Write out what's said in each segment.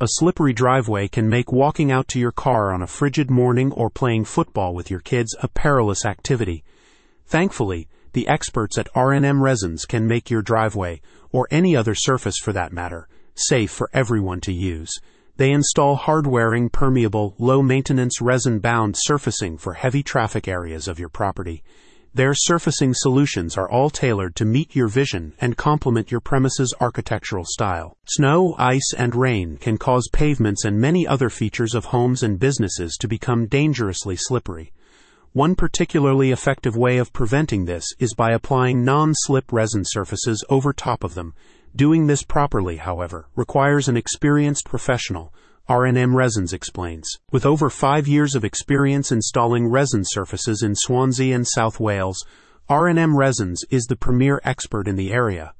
A slippery driveway can make walking out to your car on a frigid morning or playing football with your kids a perilous activity. Thankfully, the experts at RNM Resins can make your driveway, or any other surface for that matter, safe for everyone to use. They install hard-wearing, permeable, low-maintenance resin-bound surfacing for heavy traffic areas of your property. Their surfacing solutions are all tailored to meet your vision and complement your premise's architectural style. Snow, ice, and rain can cause pavements and many other features of homes and businesses to become dangerously slippery. One particularly effective way of preventing this is by applying non-slip resin surfaces over top of them. Doing this properly, however, requires an experienced professional. RNM Resins explains. With over five years of experience installing resin surfaces in Swansea and South Wales, RNM Resins is the premier expert in the area,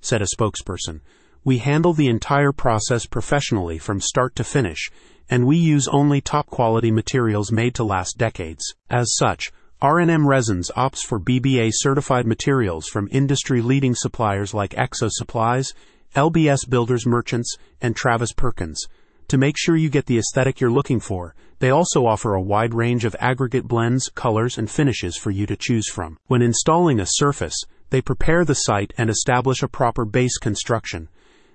said a spokesperson. We handle the entire process professionally from start to finish, and we use only top quality materials made to last decades. As such, RNM Resins opts for BBA certified materials from industry leading suppliers like Exo Supplies, LBS Builders Merchants, and Travis Perkins. To make sure you get the aesthetic you're looking for, they also offer a wide range of aggregate blends, colors, and finishes for you to choose from. When installing a surface, they prepare the site and establish a proper base construction.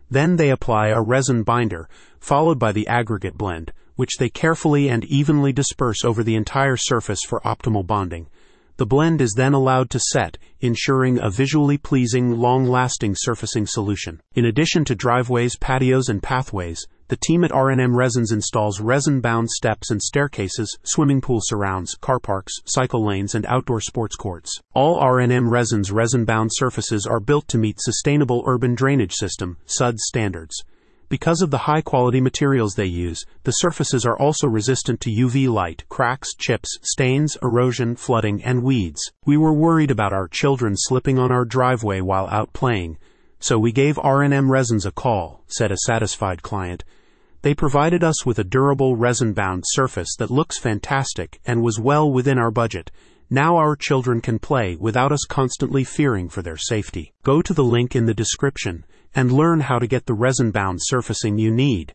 Then they apply a resin binder, followed by the aggregate blend, which they carefully and evenly disperse over the entire surface for optimal bonding. The blend is then allowed to set, ensuring a visually pleasing, long-lasting surfacing solution. In addition to driveways, patios, and pathways, the team at RNM Resins installs resin-bound steps and staircases, swimming pool surrounds, car parks, cycle lanes, and outdoor sports courts. All RNM Resins resin-bound surfaces are built to meet Sustainable Urban Drainage System (SUD) standards. Because of the high quality materials they use, the surfaces are also resistant to UV light, cracks, chips, stains, erosion, flooding, and weeds. We were worried about our children slipping on our driveway while out playing, so we gave RNM Resins a call, said a satisfied client. They provided us with a durable resin-bound surface that looks fantastic and was well within our budget. Now our children can play without us constantly fearing for their safety. Go to the link in the description and learn how to get the resin-bound surfacing you need.